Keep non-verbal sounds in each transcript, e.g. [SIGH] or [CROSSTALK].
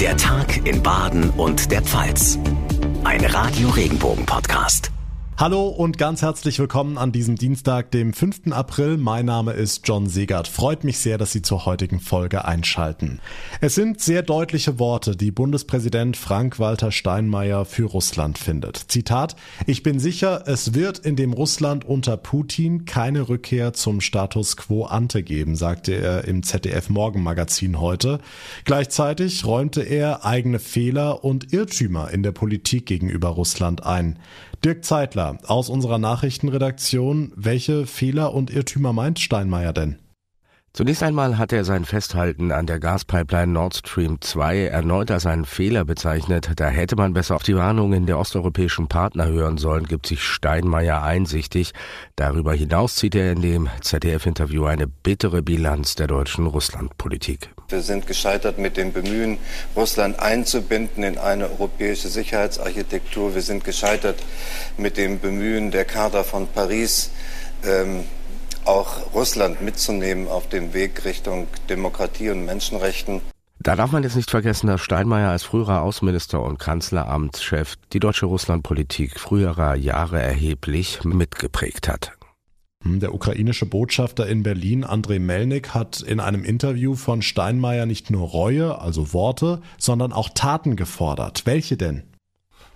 Der Tag in Baden und der Pfalz. Ein Radio Regenbogen Podcast. Hallo und ganz herzlich willkommen an diesem Dienstag, dem 5. April. Mein Name ist John Segert. Freut mich sehr, dass Sie zur heutigen Folge einschalten. Es sind sehr deutliche Worte, die Bundespräsident Frank-Walter Steinmeier für Russland findet. Zitat, ich bin sicher, es wird in dem Russland unter Putin keine Rückkehr zum Status quo ante geben, sagte er im ZDF Morgenmagazin heute. Gleichzeitig räumte er eigene Fehler und Irrtümer in der Politik gegenüber Russland ein. Dirk Zeitler aus unserer Nachrichtenredaktion. Welche Fehler und Irrtümer meint Steinmeier denn? Zunächst einmal hat er sein Festhalten an der Gaspipeline Nord Stream 2 erneut als einen Fehler bezeichnet. Da hätte man besser auf die Warnungen der osteuropäischen Partner hören sollen, gibt sich Steinmeier einsichtig. Darüber hinaus zieht er in dem ZDF-Interview eine bittere Bilanz der deutschen Russlandpolitik. Wir sind gescheitert mit dem Bemühen, Russland einzubinden in eine europäische Sicherheitsarchitektur. Wir sind gescheitert mit dem Bemühen der Charta von Paris, ähm, auch Russland mitzunehmen auf dem Weg Richtung Demokratie und Menschenrechten. Da darf man jetzt nicht vergessen, dass Steinmeier als früherer Außenminister und Kanzleramtschef die deutsche Russlandpolitik früherer Jahre erheblich mitgeprägt hat. Hm, der ukrainische Botschafter in Berlin, Andrei Melnik, hat in einem Interview von Steinmeier nicht nur Reue, also Worte, sondern auch Taten gefordert. Welche denn?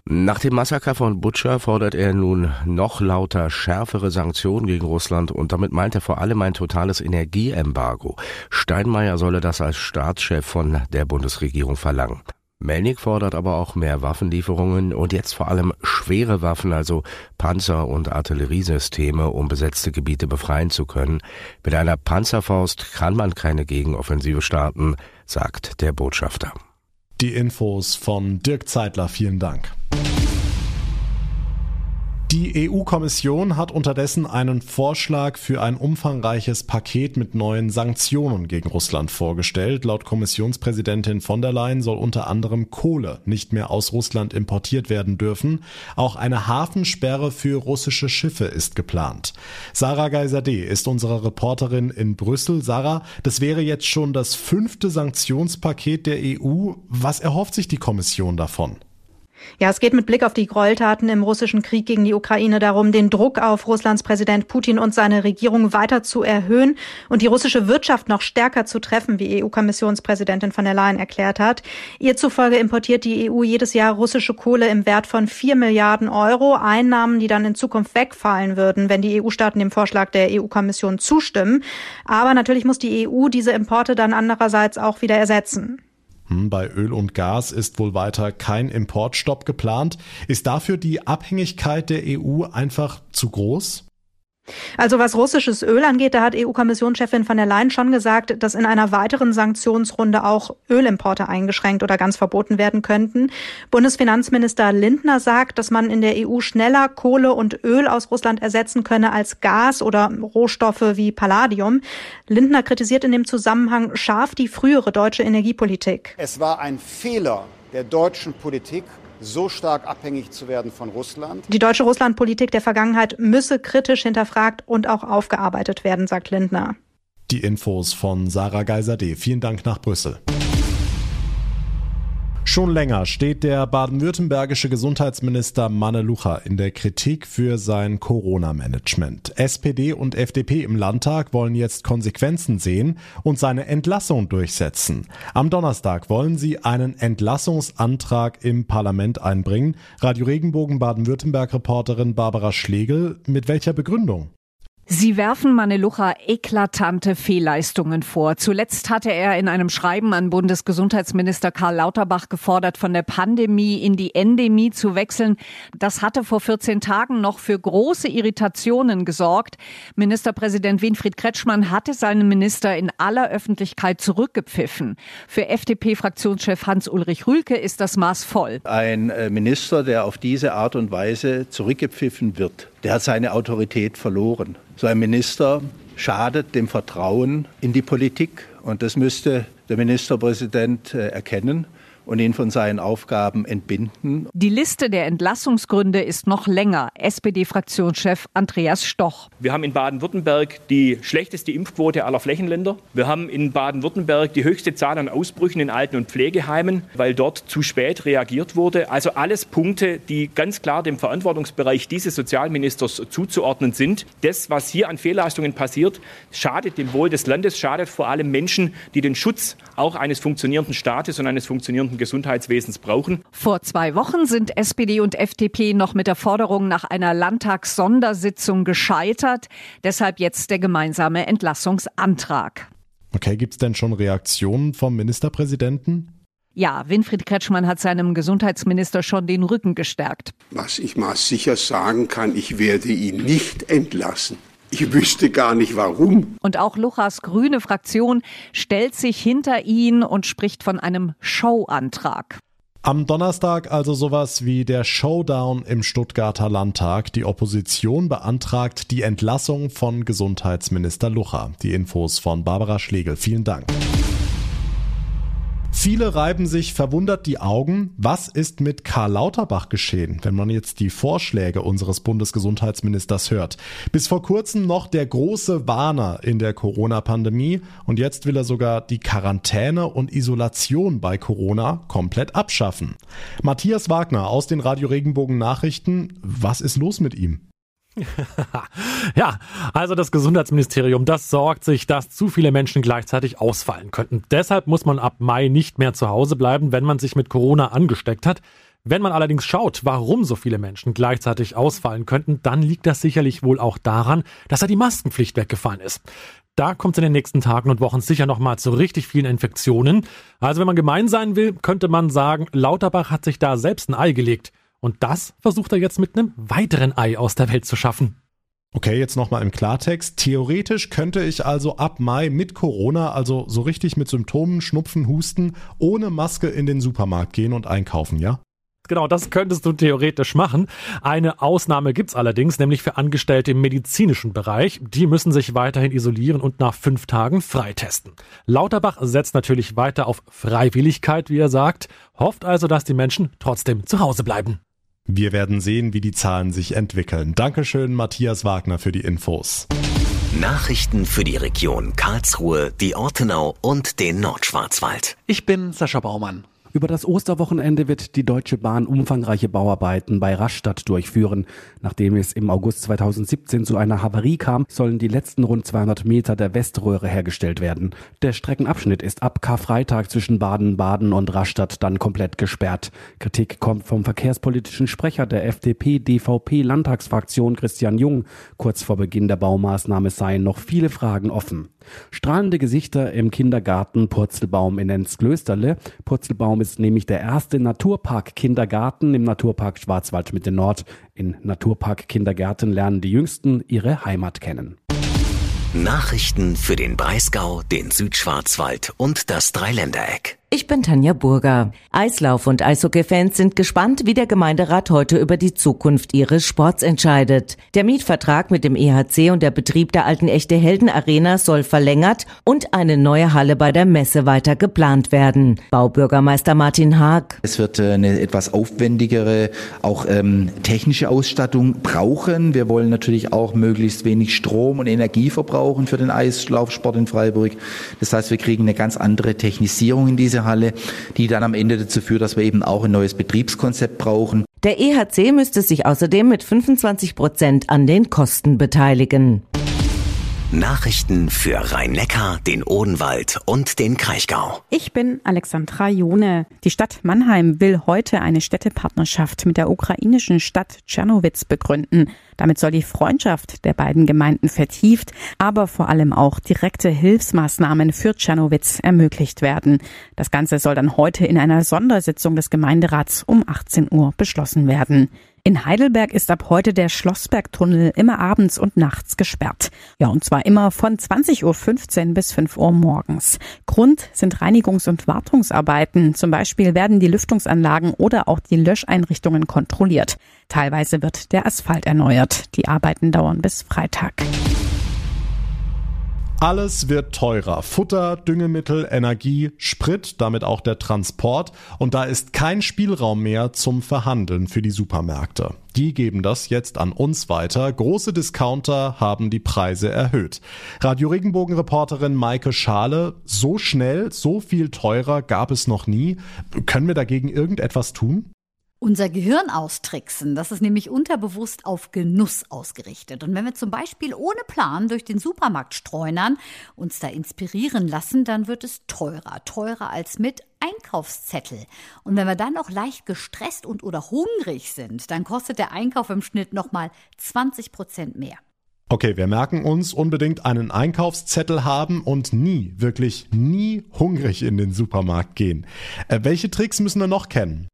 Nach dem Massaker von Butcher fordert er nun noch lauter schärfere Sanktionen gegen Russland und damit meint er vor allem ein totales Energieembargo. Steinmeier solle das als Staatschef von der Bundesregierung verlangen. Melnik fordert aber auch mehr Waffenlieferungen und jetzt vor allem schwere Waffen, also Panzer- und Artilleriesysteme, um besetzte Gebiete befreien zu können. Mit einer Panzerfaust kann man keine Gegenoffensive starten, sagt der Botschafter. Die Infos von Dirk Zeitler, vielen Dank. Die EU-Kommission hat unterdessen einen Vorschlag für ein umfangreiches Paket mit neuen Sanktionen gegen Russland vorgestellt. Laut Kommissionspräsidentin von der Leyen soll unter anderem Kohle nicht mehr aus Russland importiert werden dürfen. Auch eine Hafensperre für russische Schiffe ist geplant. Sarah Geiser-D ist unsere Reporterin in Brüssel. Sarah, das wäre jetzt schon das fünfte Sanktionspaket der EU. Was erhofft sich die Kommission davon? Ja, es geht mit Blick auf die Gräueltaten im russischen Krieg gegen die Ukraine darum, den Druck auf Russlands Präsident Putin und seine Regierung weiter zu erhöhen und die russische Wirtschaft noch stärker zu treffen, wie EU-Kommissionspräsidentin von der Leyen erklärt hat. Ihr zufolge importiert die EU jedes Jahr russische Kohle im Wert von vier Milliarden Euro, Einnahmen, die dann in Zukunft wegfallen würden, wenn die EU-Staaten dem Vorschlag der EU-Kommission zustimmen. Aber natürlich muss die EU diese Importe dann andererseits auch wieder ersetzen. Hm, bei Öl und Gas ist wohl weiter kein Importstopp geplant. Ist dafür die Abhängigkeit der EU einfach zu groß? Also was russisches Öl angeht, da hat EU-Kommissionschefin von der Leyen schon gesagt, dass in einer weiteren Sanktionsrunde auch Ölimporte eingeschränkt oder ganz verboten werden könnten. Bundesfinanzminister Lindner sagt, dass man in der EU schneller Kohle und Öl aus Russland ersetzen könne als Gas oder Rohstoffe wie Palladium. Lindner kritisiert in dem Zusammenhang scharf die frühere deutsche Energiepolitik. Es war ein Fehler der deutschen Politik, so stark abhängig zu werden von Russland. Die deutsche Russlandpolitik der Vergangenheit müsse kritisch hinterfragt und auch aufgearbeitet werden, sagt Lindner. Die Infos von Sarah Geiser-D. Vielen Dank nach Brüssel. Schon länger steht der baden-württembergische Gesundheitsminister Manne Lucha in der Kritik für sein Corona-Management. SPD und FDP im Landtag wollen jetzt Konsequenzen sehen und seine Entlassung durchsetzen. Am Donnerstag wollen sie einen Entlassungsantrag im Parlament einbringen. Radio Regenbogen Baden-Württemberg-Reporterin Barbara Schlegel, mit welcher Begründung? Sie werfen Manelucha eklatante Fehlleistungen vor. Zuletzt hatte er in einem Schreiben an Bundesgesundheitsminister Karl Lauterbach gefordert, von der Pandemie in die Endemie zu wechseln. Das hatte vor 14 Tagen noch für große Irritationen gesorgt. Ministerpräsident Winfried Kretschmann hatte seinen Minister in aller Öffentlichkeit zurückgepfiffen. Für FDP-Fraktionschef Hans-Ulrich Rühlke ist das Maß voll. Ein äh, Minister, der auf diese Art und Weise zurückgepfiffen wird, der hat seine Autorität verloren. So ein Minister schadet dem Vertrauen in die Politik und das müsste der Ministerpräsident äh, erkennen und ihn von seinen Aufgaben entbinden. Die Liste der Entlassungsgründe ist noch länger. SPD-Fraktionschef Andreas Stoch. Wir haben in Baden-Württemberg die schlechteste Impfquote aller Flächenländer. Wir haben in Baden-Württemberg die höchste Zahl an Ausbrüchen in Alten- und Pflegeheimen, weil dort zu spät reagiert wurde. Also alles Punkte, die ganz klar dem Verantwortungsbereich dieses Sozialministers zuzuordnen sind. Das, was hier an Fehlleistungen passiert, schadet dem Wohl des Landes, schadet vor allem Menschen, die den Schutz auch eines funktionierenden Staates und eines funktionierenden Gesundheitswesens brauchen. Vor zwei Wochen sind SPD und FDP noch mit der Forderung nach einer Landtagssondersitzung gescheitert. Deshalb jetzt der gemeinsame Entlassungsantrag. Okay, gibt es denn schon Reaktionen vom Ministerpräsidenten? Ja, Winfried Kretschmann hat seinem Gesundheitsminister schon den Rücken gestärkt. Was ich mal sicher sagen kann, ich werde ihn nicht entlassen. Ich wüsste gar nicht warum. Und auch Luchas grüne Fraktion stellt sich hinter ihn und spricht von einem Showantrag. Am Donnerstag also sowas wie der Showdown im Stuttgarter Landtag. Die Opposition beantragt die Entlassung von Gesundheitsminister Lucha. Die Infos von Barbara Schlegel. Vielen Dank. Viele reiben sich verwundert die Augen. Was ist mit Karl Lauterbach geschehen, wenn man jetzt die Vorschläge unseres Bundesgesundheitsministers hört? Bis vor kurzem noch der große Warner in der Corona-Pandemie und jetzt will er sogar die Quarantäne und Isolation bei Corona komplett abschaffen. Matthias Wagner aus den Radio Regenbogen Nachrichten. Was ist los mit ihm? [LAUGHS] ja, also das Gesundheitsministerium, das sorgt sich, dass zu viele Menschen gleichzeitig ausfallen könnten. Deshalb muss man ab Mai nicht mehr zu Hause bleiben, wenn man sich mit Corona angesteckt hat. Wenn man allerdings schaut, warum so viele Menschen gleichzeitig ausfallen könnten, dann liegt das sicherlich wohl auch daran, dass ja die Maskenpflicht weggefallen ist. Da kommt es in den nächsten Tagen und Wochen sicher nochmal zu richtig vielen Infektionen. Also wenn man gemein sein will, könnte man sagen, Lauterbach hat sich da selbst ein Ei gelegt. Und das versucht er jetzt mit einem weiteren Ei aus der Welt zu schaffen. Okay, jetzt nochmal im Klartext. Theoretisch könnte ich also ab Mai mit Corona, also so richtig mit Symptomen, Schnupfen, Husten, ohne Maske in den Supermarkt gehen und einkaufen, ja? Genau, das könntest du theoretisch machen. Eine Ausnahme gibt's allerdings, nämlich für Angestellte im medizinischen Bereich. Die müssen sich weiterhin isolieren und nach fünf Tagen freitesten. Lauterbach setzt natürlich weiter auf Freiwilligkeit, wie er sagt, hofft also, dass die Menschen trotzdem zu Hause bleiben. Wir werden sehen, wie die Zahlen sich entwickeln. Dankeschön, Matthias Wagner, für die Infos. Nachrichten für die Region Karlsruhe, die Ortenau und den Nordschwarzwald. Ich bin Sascha Baumann. Über das Osterwochenende wird die Deutsche Bahn umfangreiche Bauarbeiten bei Rastatt durchführen. Nachdem es im August 2017 zu einer Havarie kam, sollen die letzten rund 200 Meter der Weströhre hergestellt werden. Der Streckenabschnitt ist ab Karfreitag zwischen Baden-Baden und Rastatt dann komplett gesperrt. Kritik kommt vom verkehrspolitischen Sprecher der FDP-DVP-Landtagsfraktion Christian Jung. Kurz vor Beginn der Baumaßnahme seien noch viele Fragen offen. Strahlende Gesichter im Kindergarten Purzelbaum in Enzglösterle. Purzelbaum ist nämlich der erste Naturpark-Kindergarten im Naturpark Schwarzwald-Mitte Nord. In Naturpark-Kindergärten lernen die Jüngsten ihre Heimat kennen. Nachrichten für den Breisgau, den Südschwarzwald und das Dreiländereck. Ich bin Tanja Burger. Eislauf- und Eishockey-Fans sind gespannt, wie der Gemeinderat heute über die Zukunft ihres Sports entscheidet. Der Mietvertrag mit dem EHC und der Betrieb der alten Echte Helden Arena soll verlängert und eine neue Halle bei der Messe weiter geplant werden. Baubürgermeister Martin Haag. Es wird äh, eine etwas aufwendigere, auch ähm, technische Ausstattung brauchen. Wir wollen natürlich auch möglichst wenig Strom und Energie verbrauchen für den Eislaufsport in Freiburg. Das heißt, wir kriegen eine ganz andere Technisierung in diese Halle, die dann am Ende dazu führt, dass wir eben auch ein neues Betriebskonzept brauchen. Der EHC müsste sich außerdem mit 25 Prozent an den Kosten beteiligen. Nachrichten für Rhein-Neckar, den Odenwald und den Kraichgau. Ich bin Alexandra Jone. Die Stadt Mannheim will heute eine Städtepartnerschaft mit der ukrainischen Stadt Tschernowitz begründen. Damit soll die Freundschaft der beiden Gemeinden vertieft, aber vor allem auch direkte Hilfsmaßnahmen für Tschernowitz ermöglicht werden. Das Ganze soll dann heute in einer Sondersitzung des Gemeinderats um 18 Uhr beschlossen werden. In Heidelberg ist ab heute der Schlossbergtunnel immer abends und nachts gesperrt. Ja, und zwar immer von 20.15 Uhr bis 5 Uhr morgens. Grund sind Reinigungs- und Wartungsarbeiten. Zum Beispiel werden die Lüftungsanlagen oder auch die Löscheinrichtungen kontrolliert. Teilweise wird der Asphalt erneuert. Die Arbeiten dauern bis Freitag. Alles wird teurer. Futter, Düngemittel, Energie, Sprit, damit auch der Transport. Und da ist kein Spielraum mehr zum Verhandeln für die Supermärkte. Die geben das jetzt an uns weiter. Große Discounter haben die Preise erhöht. Radio Regenbogen Reporterin Maike Schale, so schnell, so viel teurer gab es noch nie. Können wir dagegen irgendetwas tun? Unser Gehirn austricksen, das ist nämlich unterbewusst auf Genuss ausgerichtet. Und wenn wir zum Beispiel ohne Plan durch den Supermarkt streunern, uns da inspirieren lassen, dann wird es teurer, teurer als mit Einkaufszettel. Und wenn wir dann noch leicht gestresst und oder hungrig sind, dann kostet der Einkauf im Schnitt nochmal 20 Prozent mehr. Okay, wir merken uns unbedingt einen Einkaufszettel haben und nie, wirklich nie hungrig in den Supermarkt gehen. Äh, welche Tricks müssen wir noch kennen?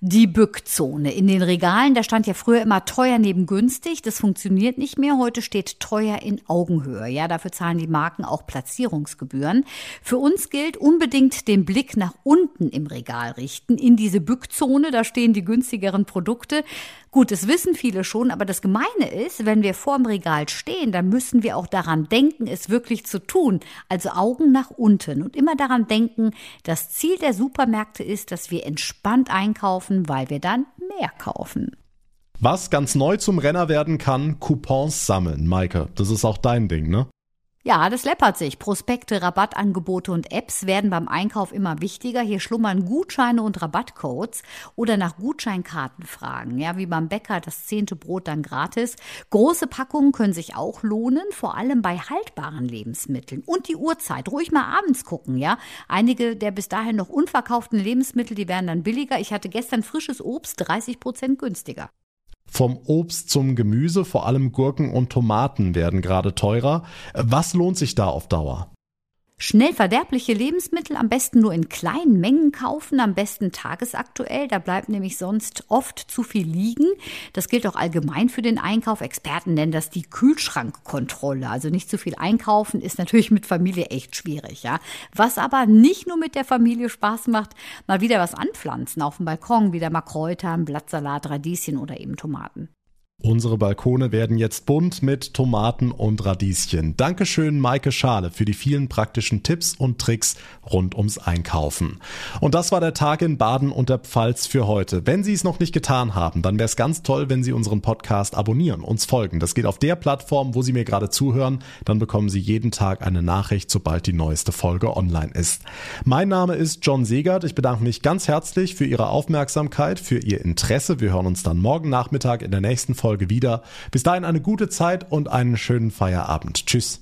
Die Bückzone. In den Regalen, da stand ja früher immer teuer neben günstig. Das funktioniert nicht mehr. Heute steht teuer in Augenhöhe. Ja, dafür zahlen die Marken auch Platzierungsgebühren. Für uns gilt unbedingt den Blick nach unten im Regal richten, in diese Bückzone. Da stehen die günstigeren Produkte. Gut, das wissen viele schon, aber das Gemeine ist, wenn wir vor dem Regal stehen, dann müssen wir auch daran denken, es wirklich zu tun. Also Augen nach unten und immer daran denken, das Ziel der Supermärkte ist, dass wir entspannt einkaufen, weil wir dann mehr kaufen. Was ganz neu zum Renner werden kann, Coupons sammeln. Maike, das ist auch dein Ding, ne? Ja, das läppert sich. Prospekte, Rabattangebote und Apps werden beim Einkauf immer wichtiger. Hier schlummern Gutscheine und Rabattcodes oder nach Gutscheinkarten fragen. Ja, wie beim Bäcker das zehnte Brot dann gratis. Große Packungen können sich auch lohnen, vor allem bei haltbaren Lebensmitteln. Und die Uhrzeit. Ruhig mal abends gucken, ja. Einige der bis dahin noch unverkauften Lebensmittel, die werden dann billiger. Ich hatte gestern frisches Obst 30 Prozent günstiger. Vom Obst zum Gemüse, vor allem Gurken und Tomaten werden gerade teurer. Was lohnt sich da auf Dauer? Schnell verderbliche Lebensmittel am besten nur in kleinen Mengen kaufen, am besten tagesaktuell. Da bleibt nämlich sonst oft zu viel liegen. Das gilt auch allgemein für den Einkauf. Experten nennen das die Kühlschrankkontrolle. Also nicht zu viel einkaufen ist natürlich mit Familie echt schwierig, ja. Was aber nicht nur mit der Familie Spaß macht, mal wieder was anpflanzen auf dem Balkon, wieder mal Kräuter, Blattsalat, Radieschen oder eben Tomaten. Unsere Balkone werden jetzt bunt mit Tomaten und Radieschen. Dankeschön, Maike Schale, für die vielen praktischen Tipps und Tricks rund ums Einkaufen. Und das war der Tag in Baden und der Pfalz für heute. Wenn Sie es noch nicht getan haben, dann wäre es ganz toll, wenn Sie unseren Podcast abonnieren, uns folgen. Das geht auf der Plattform, wo Sie mir gerade zuhören. Dann bekommen Sie jeden Tag eine Nachricht, sobald die neueste Folge online ist. Mein Name ist John Segert. Ich bedanke mich ganz herzlich für Ihre Aufmerksamkeit, für Ihr Interesse. Wir hören uns dann morgen Nachmittag in der nächsten Folge Folge wieder. Bis dahin eine gute Zeit und einen schönen Feierabend. Tschüss.